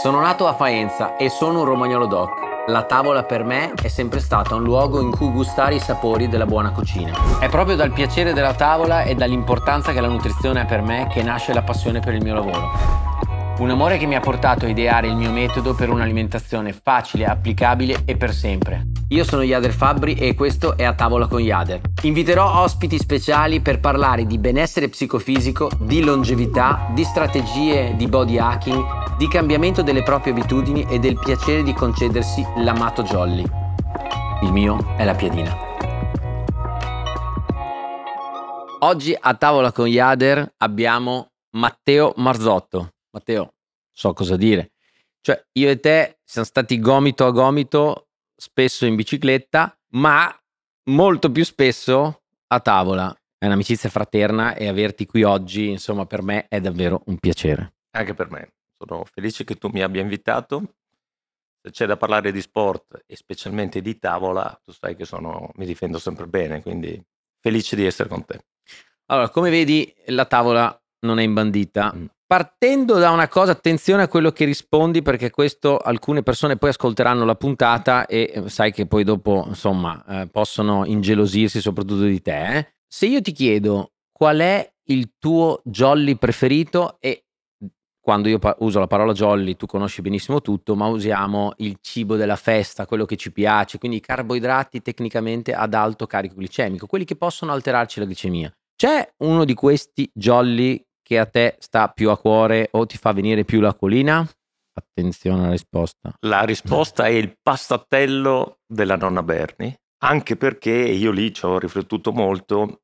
Sono nato a Faenza e sono un romagnolo doc. La tavola per me è sempre stata un luogo in cui gustare i sapori della buona cucina. È proprio dal piacere della tavola e dall'importanza che la nutrizione ha per me che nasce la passione per il mio lavoro. Un amore che mi ha portato a ideare il mio metodo per un'alimentazione facile, applicabile e per sempre. Io sono Yader Fabbri e questo è A Tavola con Yader. Inviterò ospiti speciali per parlare di benessere psicofisico, di longevità, di strategie di body hacking, di cambiamento delle proprie abitudini e del piacere di concedersi l'amato jolly. Il mio è la piadina. Oggi a tavola con Yader abbiamo Matteo Marzotto. Matteo, so cosa dire. Cioè, io e te siamo stati gomito a gomito, spesso in bicicletta, ma molto più spesso a tavola. È un'amicizia fraterna e averti qui oggi, insomma, per me è davvero un piacere. Anche per me. Sono felice che tu mi abbia invitato. Se c'è da parlare di sport e specialmente di tavola, tu sai che sono, mi difendo sempre bene, quindi felice di essere con te. Allora, come vedi, la tavola non è imbandita. Mm. Partendo da una cosa, attenzione a quello che rispondi perché questo alcune persone poi ascolteranno la puntata e eh, sai che poi dopo insomma eh, possono ingelosirsi soprattutto di te. Eh? Se io ti chiedo qual è il tuo jolly preferito e quando io pa- uso la parola jolly tu conosci benissimo tutto, ma usiamo il cibo della festa, quello che ci piace, quindi i carboidrati tecnicamente ad alto carico glicemico, quelli che possono alterarci la glicemia. C'è uno di questi jolly che a te sta più a cuore o ti fa venire più l'acquolina? Attenzione alla risposta. La risposta è il passatello della nonna Berni, anche perché io lì ci ho riflettuto molto,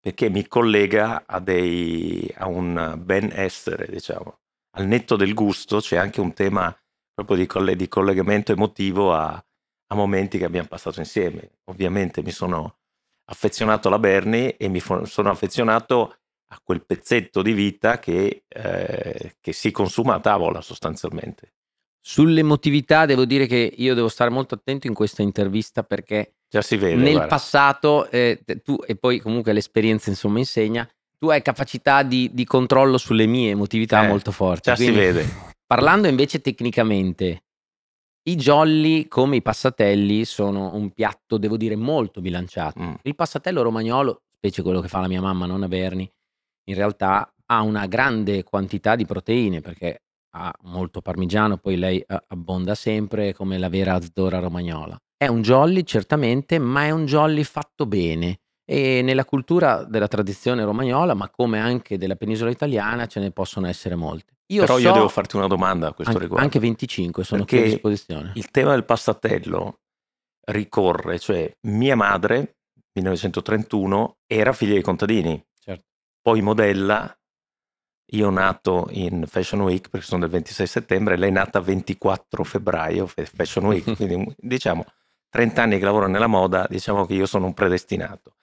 perché mi collega a, dei, a un benessere, diciamo. Al netto del gusto c'è anche un tema proprio di, coll- di collegamento emotivo a, a momenti che abbiamo passato insieme. Ovviamente mi sono affezionato alla Berni e mi fo- sono affezionato a quel pezzetto di vita che, eh, che si consuma a tavola sostanzialmente. Sull'emotività devo dire che io devo stare molto attento in questa intervista perché vede, nel guarda. passato eh, tu e poi comunque l'esperienza insomma insegna tu hai capacità di, di controllo sulle mie emotività eh, molto forti. Già Quindi, si vede. Parlando invece tecnicamente, i jolly come i passatelli sono un piatto, devo dire, molto bilanciato. Mm. Il passatello romagnolo, specie quello che fa la mia mamma, nonna Berni, in realtà ha una grande quantità di proteine perché ha molto parmigiano, poi lei eh, abbonda sempre come la vera azdora romagnola. È un jolly certamente, ma è un jolly fatto bene e nella cultura della tradizione romagnola, ma come anche della penisola italiana, ce ne possono essere molte. Io Però so, io devo farti una domanda a questo anche, riguardo. Anche 25 sono qui a disposizione. Il tema del passatello ricorre, cioè mia madre, 1931, era figlia di contadini poi modella. Io nato in Fashion Week perché sono del 26 settembre, lei è nata 24 febbraio, Fashion Week, quindi diciamo 30 anni che lavoro nella moda, diciamo che io sono un predestinato.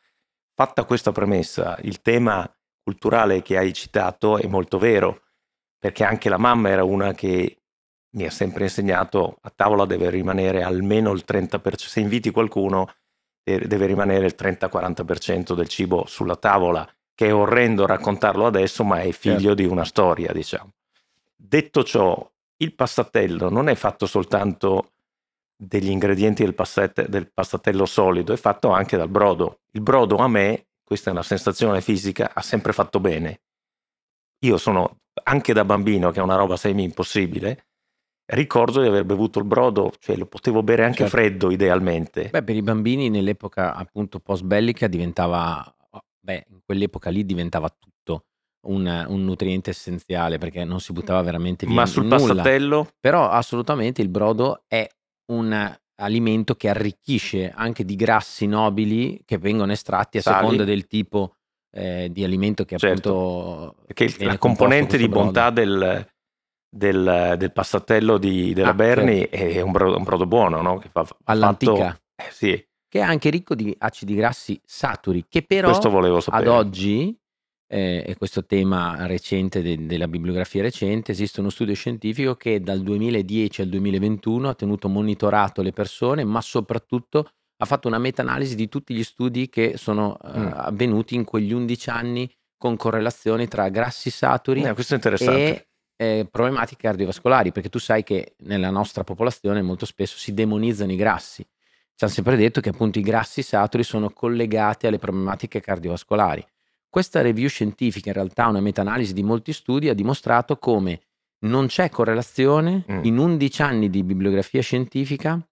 Fatta questa premessa, il tema culturale che hai citato è molto vero, perché anche la mamma era una che mi ha sempre insegnato a tavola deve rimanere almeno il 30%, se inviti qualcuno deve rimanere il 30-40% del cibo sulla tavola che è orrendo raccontarlo adesso, ma è figlio certo. di una storia, diciamo. Detto ciò, il passatello non è fatto soltanto degli ingredienti del, passate, del passatello solido, è fatto anche dal brodo. Il brodo a me, questa è una sensazione fisica, ha sempre fatto bene. Io sono, anche da bambino, che è una roba semi impossibile, ricordo di aver bevuto il brodo, cioè lo potevo bere anche certo. freddo idealmente. Beh, per i bambini nell'epoca appunto post bellica diventava beh, in quell'epoca lì diventava tutto un, un nutriente essenziale perché non si buttava veramente via Ma sul nulla. passatello? Però assolutamente il brodo è un alimento che arricchisce anche di grassi nobili che vengono estratti a Sali. seconda del tipo eh, di alimento che certo. appunto perché la componente di bontà del, del, del, passatello di, della ah, Berni certo. è un brodo, un brodo, buono no? che fa, all'antica fatto, eh, sì che è anche ricco di acidi grassi saturi, che però ad oggi, eh, e questo tema recente de- della bibliografia recente, esiste uno studio scientifico che dal 2010 al 2021 ha tenuto monitorato le persone, ma soprattutto ha fatto una meta-analisi di tutti gli studi che sono eh, mm. avvenuti in quegli 11 anni con correlazioni tra grassi saturi eh, e eh, problematiche cardiovascolari, perché tu sai che nella nostra popolazione molto spesso si demonizzano i grassi. Ci hanno sempre detto che appunto i grassi saturi sono collegati alle problematiche cardiovascolari. Questa review scientifica, in realtà una meta-analisi di molti studi, ha dimostrato come non c'è correlazione mm. in 11 anni di bibliografia scientifica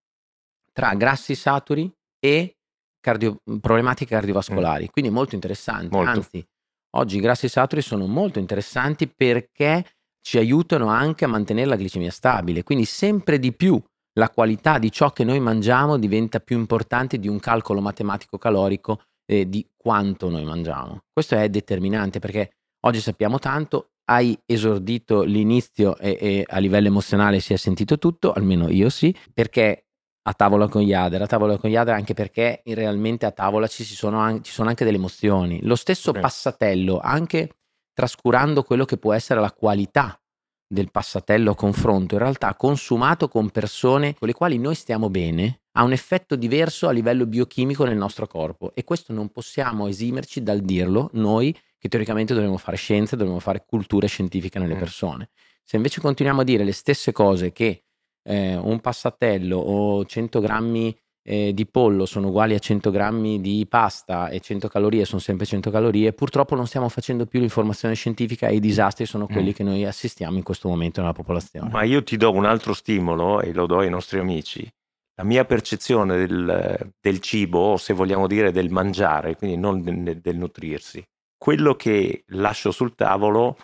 tra grassi saturi e cardio- problematiche cardiovascolari. Mm. Quindi molto interessante. Molto. Anzi, oggi i grassi saturi sono molto interessanti perché ci aiutano anche a mantenere la glicemia stabile. Quindi sempre di più la qualità di ciò che noi mangiamo diventa più importante di un calcolo matematico calorico eh, di quanto noi mangiamo. Questo è determinante perché oggi sappiamo tanto, hai esordito l'inizio e, e, a livello emozionale si è sentito tutto, almeno io sì, perché a tavola con Yader, a tavola con Yader anche perché realmente a tavola ci sono, anche, ci sono anche delle emozioni. Lo stesso okay. passatello, anche trascurando quello che può essere la qualità del passatello a confronto, in realtà consumato con persone con le quali noi stiamo bene, ha un effetto diverso a livello biochimico nel nostro corpo e questo non possiamo esimerci dal dirlo noi che teoricamente dovremmo fare scienze, dovremmo fare cultura scientifica nelle mm. persone. Se invece continuiamo a dire le stesse cose che eh, un passatello o 100 grammi eh, di pollo sono uguali a 100 grammi di pasta e 100 calorie sono sempre 100 calorie, purtroppo non stiamo facendo più l'informazione scientifica e i disastri sono quelli mm. che noi assistiamo in questo momento nella popolazione. Ma io ti do un altro stimolo e lo do ai nostri amici. La mia percezione del, del cibo, o se vogliamo dire del mangiare, quindi non del, del nutrirsi, quello che lascio sul tavolo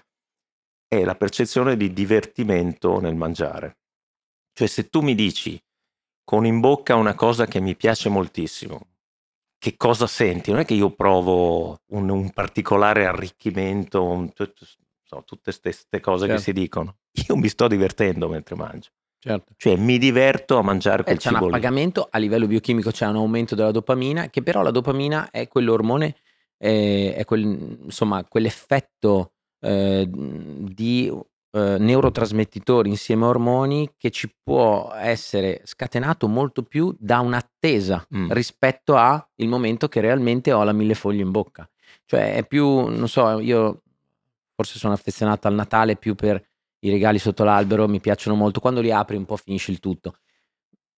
è la percezione di divertimento nel mangiare. Cioè se tu mi dici con in bocca una cosa che mi piace moltissimo, che cosa senti? Non è che io provo un, un particolare arricchimento, un, so, tutte queste cose certo. che si dicono. Io mi sto divertendo mentre mangio. Certo. Cioè mi diverto a mangiare quel eh, c'è cibo. C'è un appagamento a livello biochimico, c'è un aumento della dopamina, che però la dopamina è quell'ormone, eh, è quel, insomma, quell'effetto eh, di eh, neurotrasmettitori insieme a ormoni che ci può essere scatenato molto più da un'attesa mm. rispetto al momento che realmente ho la mille foglie in bocca. Cioè è più, non so, io forse sono affezionato al Natale più per i regali sotto l'albero, mi piacciono molto, quando li apri un po' finisce il tutto.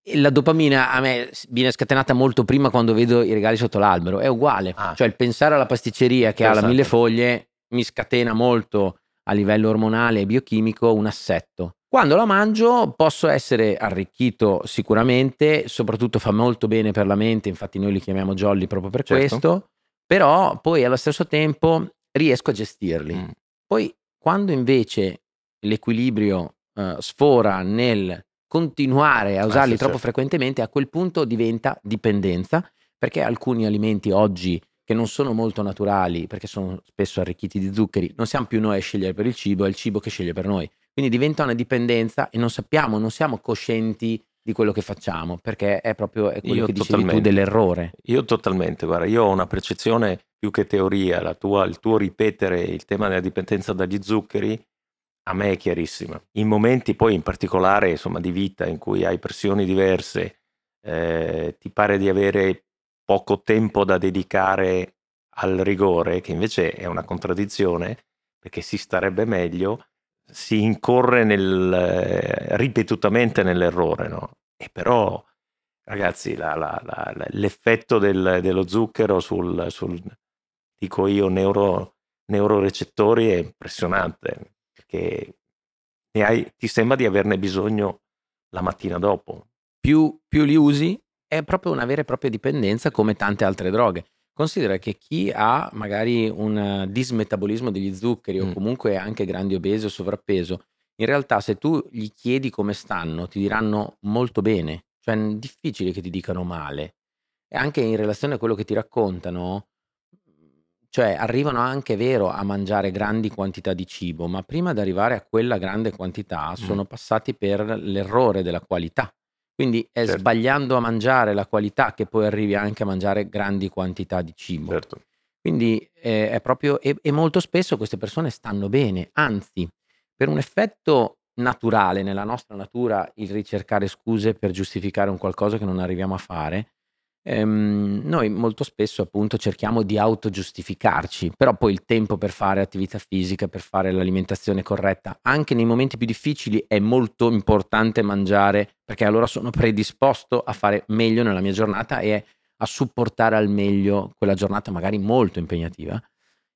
E la dopamina a me viene scatenata molto prima quando vedo i regali sotto l'albero, è uguale, ah. cioè il pensare alla pasticceria che esatto. ha la mille foglie mi scatena molto a livello ormonale e biochimico un assetto. Quando la mangio posso essere arricchito sicuramente, soprattutto fa molto bene per la mente, infatti noi li chiamiamo jolly proprio per certo. questo, però poi allo stesso tempo riesco a gestirli. Mm. Poi quando invece l'equilibrio uh, sfora nel continuare a ah, usarli ah, sì, troppo certo. frequentemente, a quel punto diventa dipendenza, perché alcuni alimenti oggi che non sono molto naturali perché sono spesso arricchiti di zuccheri, non siamo più noi a scegliere per il cibo, è il cibo che sceglie per noi. Quindi diventa una dipendenza e non sappiamo, non siamo coscienti di quello che facciamo, perché è proprio è quello io che dicevi tu dell'errore. Io totalmente, guarda, io ho una percezione più che teoria, tua, il tuo ripetere il tema della dipendenza dagli zuccheri a me è chiarissima. In momenti poi in particolare insomma, di vita in cui hai pressioni diverse, eh, ti pare di avere poco tempo da dedicare al rigore, che invece è una contraddizione, perché si starebbe meglio, si incorre nel, eh, ripetutamente nell'errore, no? E però, ragazzi, la, la, la, l'effetto del, dello zucchero sul, sul, dico io, neuro, neurorecettori è impressionante, perché hai, ti sembra di averne bisogno la mattina dopo. Più, più li usi, è proprio una vera e propria dipendenza come tante altre droghe. Considera che chi ha magari un dismetabolismo degli zuccheri o comunque anche grandi obesi o sovrappeso, in realtà se tu gli chiedi come stanno, ti diranno molto bene, cioè è difficile che ti dicano male. E anche in relazione a quello che ti raccontano, cioè arrivano anche, vero, a mangiare grandi quantità di cibo, ma prima di arrivare a quella grande quantità Mh. sono passati per l'errore della qualità. Quindi è certo. sbagliando a mangiare la qualità che poi arrivi anche a mangiare grandi quantità di cibo. Certo. Quindi eh, è proprio, e, e, molto spesso queste persone stanno bene, anzi, per un effetto naturale nella nostra natura, il ricercare scuse per giustificare un qualcosa che non arriviamo a fare, Ehm, noi molto spesso appunto cerchiamo di autogiustificarci, però poi il tempo per fare attività fisica, per fare l'alimentazione corretta, anche nei momenti più difficili è molto importante mangiare perché allora sono predisposto a fare meglio nella mia giornata e a supportare al meglio quella giornata magari molto impegnativa.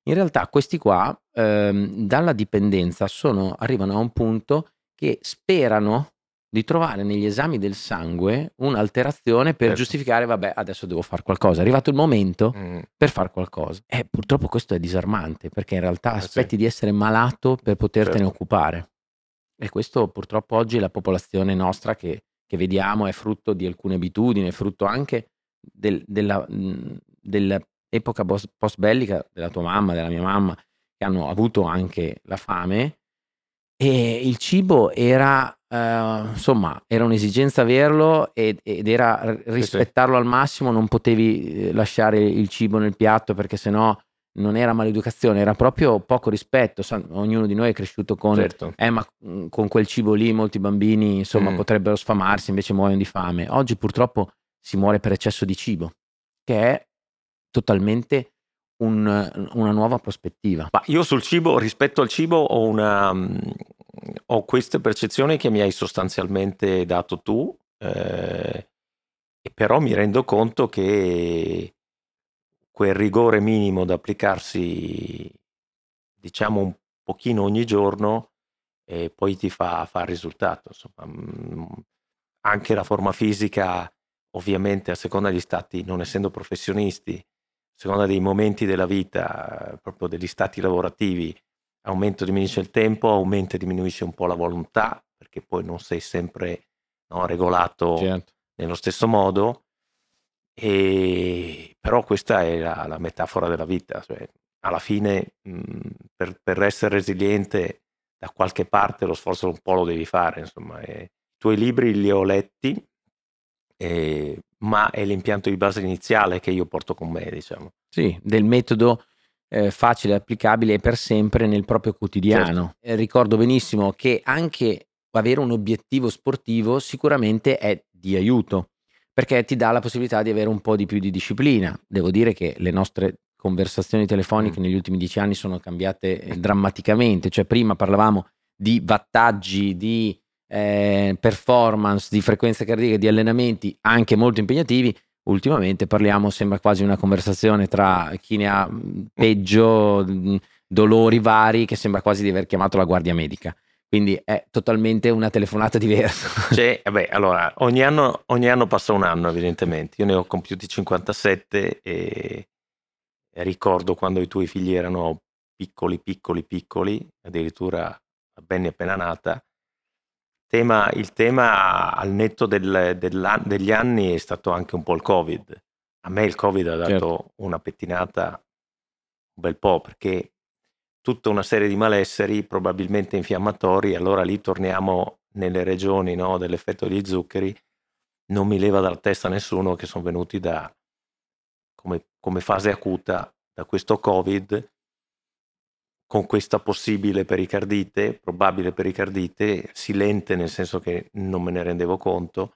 In realtà questi qua ehm, dalla dipendenza sono, arrivano a un punto che sperano di trovare negli esami del sangue un'alterazione per certo. giustificare, vabbè, adesso devo fare qualcosa. È arrivato il momento mm. per fare qualcosa. E purtroppo questo è disarmante perché in realtà eh aspetti sì. di essere malato per potertene certo. occupare. E questo purtroppo oggi la popolazione nostra che, che vediamo è frutto di alcune abitudini, è frutto anche del, della, dell'epoca post bellica della tua mamma, della mia mamma, che hanno avuto anche la fame e il cibo era Ehm, insomma, era un'esigenza averlo ed, ed era rispettarlo al massimo, non potevi eh, lasciare il cibo nel piatto perché sennò non era maleducazione, era proprio poco rispetto. Sa, ognuno di noi è cresciuto con, certo. eh, ma mm, con quel cibo lì molti bambini insomma mm. potrebbero sfamarsi, invece muoiono di fame. Oggi purtroppo si muore per eccesso di cibo, che è totalmente un, una nuova prospettiva. Ma io sul cibo, rispetto al cibo, ho una, mm, ho queste percezioni che mi hai sostanzialmente dato tu, eh, e però mi rendo conto che quel rigore minimo da applicarsi, diciamo, un pochino ogni giorno, eh, poi ti fa, fa risultato. Insomma, mm, anche la forma fisica, ovviamente, a seconda degli stati, non essendo professionisti, a seconda dei momenti della vita, proprio degli stati lavorativi, aumento diminuisce il tempo, aumenta e diminuisce un po' la volontà, perché poi non sei sempre no, regolato certo. nello stesso modo. E, però questa è la, la metafora della vita, cioè, alla fine mh, per, per, essere resiliente da qualche parte lo sforzo un po' lo devi fare, insomma. E, I tuoi libri li ho letti, e, ma è l'impianto di base iniziale che io porto con me, diciamo. Sì, del metodo eh, facile, applicabile e per sempre nel proprio quotidiano. Certo. Eh, ricordo benissimo che anche avere un obiettivo sportivo sicuramente è di aiuto perché ti dà la possibilità di avere un po' di più di disciplina. Devo dire che le nostre conversazioni telefoniche mm. negli ultimi dieci anni sono cambiate eh, drammaticamente, cioè prima parlavamo di wattaggi, di eh, performance, di frequenze cardiache, di allenamenti anche molto impegnativi, ultimamente parliamo, sembra quasi una conversazione tra chi ne ha peggio, dolori vari, che sembra quasi di aver chiamato la guardia medica. Quindi è totalmente una telefonata diversa. Cioè, vabbè, allora, ogni anno, ogni anno passa un anno, evidentemente. Io ne ho compiuti 57 e ricordo quando i tuoi figli erano piccoli, piccoli, piccoli, addirittura Benny appena nata, tema, il tema al netto del, degli anni è stato anche un po' il Covid. A me il Covid ha dato certo. una pettinata un bel po' perché tutta una serie di malesseri, probabilmente infiammatori, allora lì torniamo nelle regioni no, dell'effetto degli zuccheri, non mi leva dalla testa nessuno che sono venuti da, come, come fase acuta da questo Covid con questa possibile pericardite, probabile pericardite, silente nel senso che non me ne rendevo conto,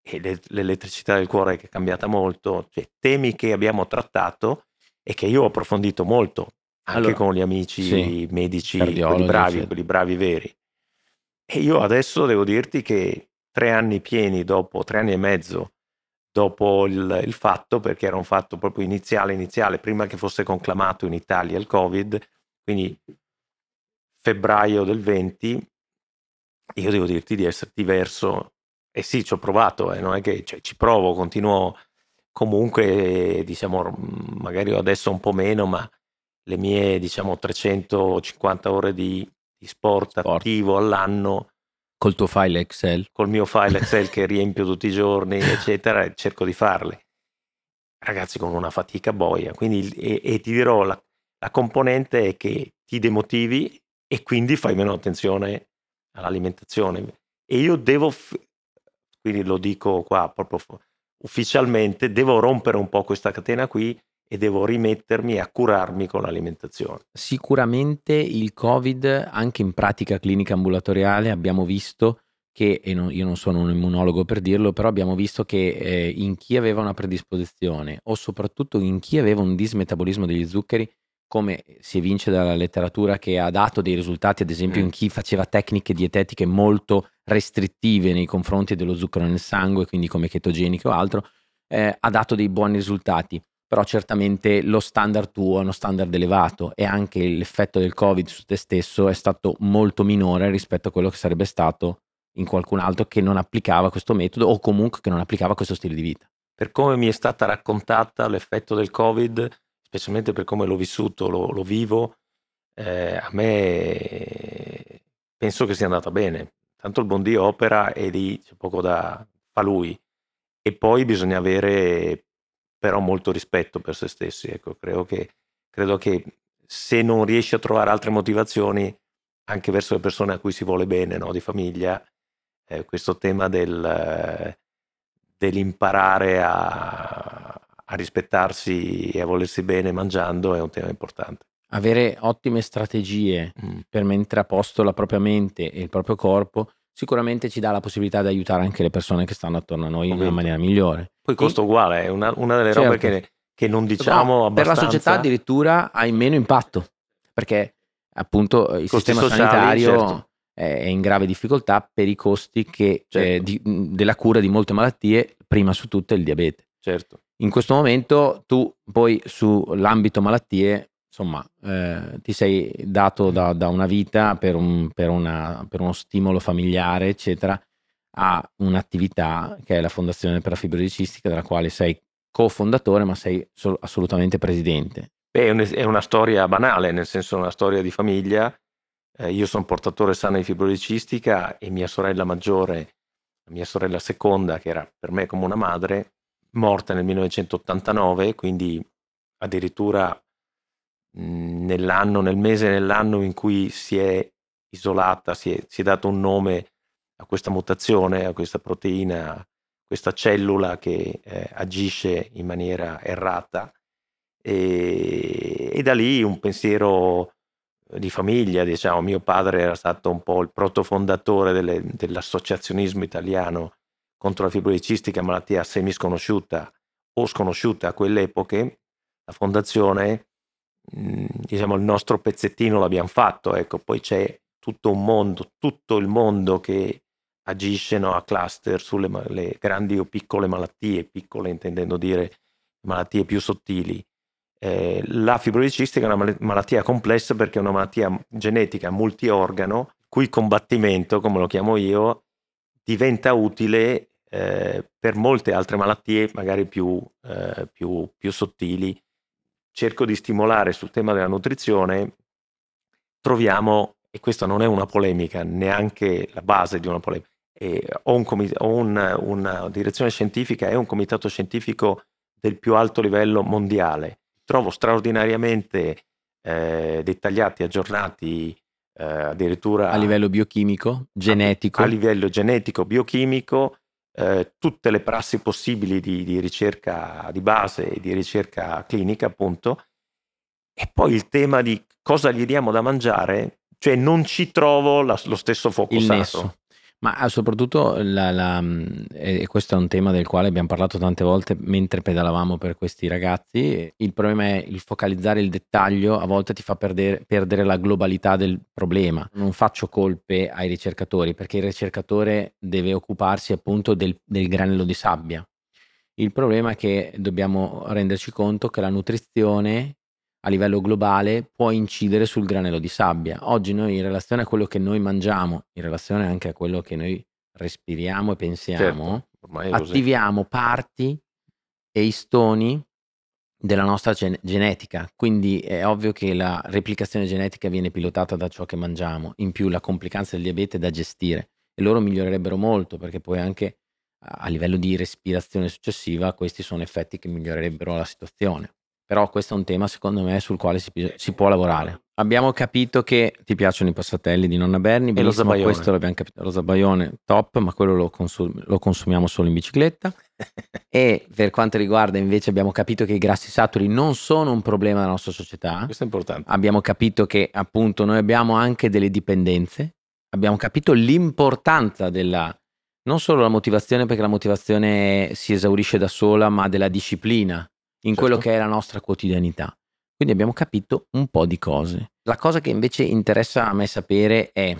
e le, l'elettricità del cuore che è cambiata molto, cioè temi che abbiamo trattato e che io ho approfondito molto, anche allora, con gli amici sì, medici, quelli bravi, sì. quelli bravi veri. E io adesso devo dirti che tre anni pieni dopo, tre anni e mezzo dopo il, il fatto, perché era un fatto proprio iniziale, iniziale, prima che fosse conclamato in Italia il Covid, quindi febbraio del 20, io devo dirti di essere diverso. E sì, ci ho provato, eh, non è che cioè, ci provo, continuo comunque, diciamo, magari adesso un po' meno, ma le mie, diciamo, 350 ore di, di sport, sport attivo all'anno. Col tuo file Excel? Col mio file Excel che riempio tutti i giorni, eccetera, cerco di farle. Ragazzi, con una fatica boia. Quindi, e, e ti dirò, la, la componente è che ti demotivi e quindi fai meno attenzione all'alimentazione. E io devo, quindi lo dico qua proprio ufficialmente, devo rompere un po' questa catena qui e devo rimettermi a curarmi con l'alimentazione. Sicuramente il Covid, anche in pratica clinica ambulatoriale, abbiamo visto che, e non, io non sono un immunologo per dirlo, però abbiamo visto che eh, in chi aveva una predisposizione o soprattutto in chi aveva un dismetabolismo degli zuccheri, come si evince dalla letteratura che ha dato dei risultati, ad esempio mm. in chi faceva tecniche dietetiche molto restrittive nei confronti dello zucchero nel sangue, quindi come chetogenico o altro, eh, ha dato dei buoni risultati. Però certamente lo standard tuo è uno standard elevato e anche l'effetto del Covid su te stesso è stato molto minore rispetto a quello che sarebbe stato in qualcun altro che non applicava questo metodo o comunque che non applicava questo stile di vita. Per come mi è stata raccontata l'effetto del Covid, specialmente per come l'ho vissuto, lo, lo vivo, eh, a me penso che sia andata bene. Tanto il buon Dio opera e lì c'è poco da fa lui. E poi bisogna avere però molto rispetto per se stessi. Ecco, credo che, credo che se non riesci a trovare altre motivazioni, anche verso le persone a cui si vuole bene, no? di famiglia, eh, questo tema del, dell'imparare a, a rispettarsi e a volersi bene mangiando è un tema importante. Avere ottime strategie mm. per mettere a posto la propria mente e il proprio corpo sicuramente ci dà la possibilità di aiutare anche le persone che stanno attorno a noi Ovviamente. in una maniera migliore. Poi costa uguale, è una, una delle certo. robe che, che, non diciamo no, abbastanza. Per la società addirittura hai meno impatto, perché appunto il Costi sistema sociali, sanitario certo è in grave difficoltà per i costi che, eh, certo. eh, di, della cura di molte malattie, prima su tutte il diabete. Certo. In questo momento tu poi sull'ambito malattie, insomma, eh, ti sei dato da, da una vita per, un, per, una, per, uno stimolo familiare, eccetera, a un'attività che è la Fondazione per la Fibrosi Cistica, della quale sei cofondatore, ma sei sol- assolutamente presidente. Beh, è, un, è una storia banale, nel senso una storia di famiglia eh, io sono portatore sano di fibrosi cistica e mia sorella maggiore, mia sorella seconda, che era per me come una madre, morta nel 1989, quindi addirittura mh, nell'anno, nel mese nell'anno in cui si è isolata, si è, si è dato un nome a questa mutazione, a questa proteina, questa cellula che eh, agisce in maniera errata. E, e, da lì un pensiero di famiglia, diciamo, mio padre era stato un po' il protofondatore delle, dell'associazionismo italiano contro la fibrosi cistica, malattia semisconosciuta o sconosciuta a quelle epoche, la fondazione, mh, diciamo, il nostro pezzettino l'abbiamo fatto, ecco, poi c'è tutto un mondo, tutto il mondo che agisce no, a cluster sulle grandi o piccole malattie, piccole intendendo dire malattie più sottili. Eh, la fibrosi cistica è una malattia complessa perché è una malattia genetica multiorgano, cui combattimento, come lo chiamo io, diventa utile eh, per molte altre malattie, magari più, eh, più, più sottili. Cerco di stimolare sul tema della nutrizione, troviamo, e questa non è una polemica, neanche la base di una polemica, eh, ho, un comit- ho un, una direzione scientifica e un comitato scientifico del più alto livello mondiale trovo straordinariamente eh, dettagliati, aggiornati, eh, addirittura a livello biochimico, genetico. A, a livello genetico, biochimico, eh, tutte le prassi possibili di, di ricerca di base e di ricerca clinica, appunto. E poi il tema di cosa gli diamo da mangiare, cioè non ci trovo la, lo stesso focusato. Ma ah, soprattutto, la, la, mhmm, e questo è un tema del quale abbiamo parlato tante volte mentre pedalavamo per questi ragazzi, il problema è il focalizzare il dettaglio, a volte ti fa perdere, perdere la globalità del problema. Non faccio colpe ai ricercatori perché il ricercatore deve occuparsi appunto del, del granello di sabbia. Il problema è che dobbiamo renderci conto che la nutrizione a livello globale può incidere sul granello di sabbia. Oggi noi in relazione a quello che noi mangiamo, in relazione anche a quello che noi respiriamo e pensiamo, certo, attiviamo parti e istoni della nostra gen- genetica, quindi è ovvio che la replicazione genetica viene pilotata da ciò che mangiamo, in più la complicanza del diabete è da gestire e loro migliorerebbero molto perché poi anche a livello di respirazione successiva questi sono effetti che migliorerebbero la situazione. Però questo è un tema secondo me sul quale si, si può lavorare. Abbiamo capito che ti piacciono i passatelli di nonna Berni, e lo zabaione. questo l'abbiamo capito, lo zabaione top, ma quello lo, consum- lo consumiamo solo in bicicletta. e per quanto riguarda invece abbiamo capito che i grassi saturi non sono un problema della nostra società. Questo è importante. Abbiamo capito che appunto noi abbiamo anche delle dipendenze abbiamo capito l'importanza della non solo la motivazione perché la motivazione si esaurisce da sola, ma della disciplina in certo. quello che è la nostra quotidianità. Quindi abbiamo capito un po' di cose. La cosa che invece interessa a me sapere è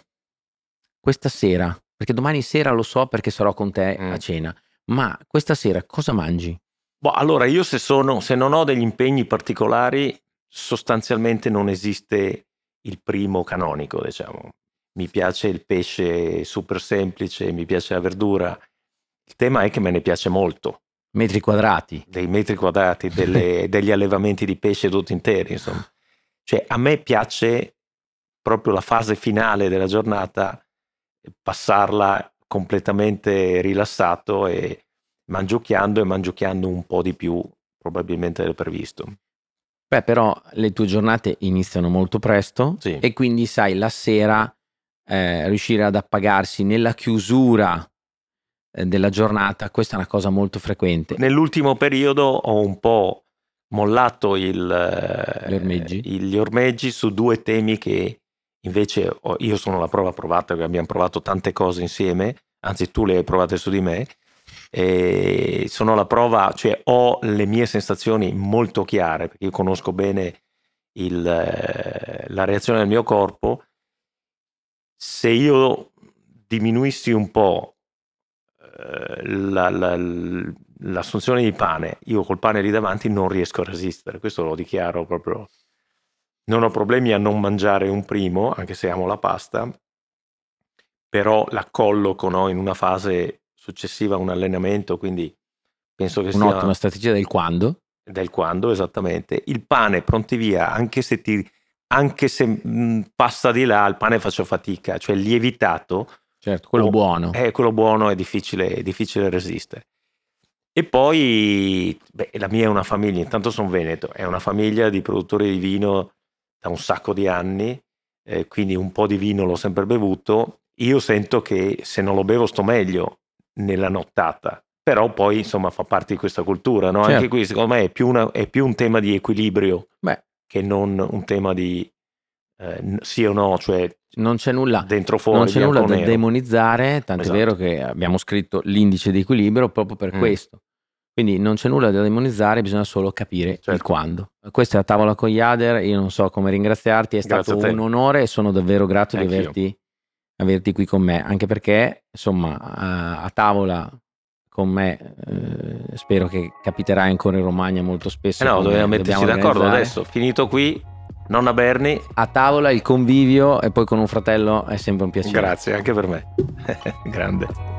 questa sera, perché domani sera lo so perché sarò con te mm. a cena, ma questa sera cosa mangi? Boh, allora io se, sono, se non ho degli impegni particolari, sostanzialmente non esiste il primo canonico, diciamo. Mi piace il pesce super semplice, mi piace la verdura. Il tema è che me ne piace molto. Metri quadrati. Dei metri quadrati, delle, degli allevamenti di pesce tutti interi, insomma. Cioè, a me piace proprio la fase finale della giornata, passarla completamente rilassato e mangiucchiando e mangiucchiando un po' di più probabilmente del previsto. Beh, però le tue giornate iniziano molto presto sì. e quindi sai, la sera eh, riuscire ad appagarsi nella chiusura della giornata, questa è una cosa molto frequente. Nell'ultimo periodo ho un po' mollato il, gli, ormeggi. Eh, gli ormeggi su due temi che invece io sono la prova provata, perché abbiamo provato tante cose insieme, anzi tu le hai provate su di me, e sono la prova, cioè ho le mie sensazioni molto chiare, perché io conosco bene il, la reazione del mio corpo. Se io diminuissi un po' eh, la, la, l'assunzione di pane, io col pane lì davanti non riesco a resistere, questo lo dichiaro proprio. Non ho problemi a non mangiare un primo, anche se amo la pasta, però la colloco no, in una fase successiva a un allenamento, quindi penso che Un'ottima sia... Un'ottima strategia del quando. Del quando, esattamente. Il pane pronti via, anche se, ti, anche se mh, passa di là, il pane faccio fatica, cioè lievitato. Certo, quello oh, buono. Eh, quello buono è difficile, è difficile resistere. E poi, beh, la mia è una famiglia, intanto sono veneto, è una famiglia di produttori di vino da un sacco di anni, eh, quindi un po' di vino l'ho sempre bevuto. Io sento che se non lo bevo sto meglio, nella nottata. Però poi insomma fa parte di questa cultura, no? certo. Anche qui secondo me è più, una, è più un tema di equilibrio Beh. che non un tema di eh, sì o no, cioè non c'è nulla, dentro fuori, non c'è nulla da nero. demonizzare, tanto esatto. è vero che abbiamo scritto l'indice di equilibrio proprio per mm. questo. Quindi non c'è nulla da demonizzare, bisogna solo capire certo. il quando. Questa è la tavola con Yader, io non so come ringraziarti, è Grazie stato un onore e sono davvero grato Anch'io. di averti averti qui con me, anche perché insomma a, a tavola con me eh, spero che capiterai ancora in Romagna molto spesso. Eh no, dobbiamo metterci d'accordo adesso, finito qui, nonna Berni. A tavola il convivio e poi con un fratello è sempre un piacere. Grazie, anche per me. Grande.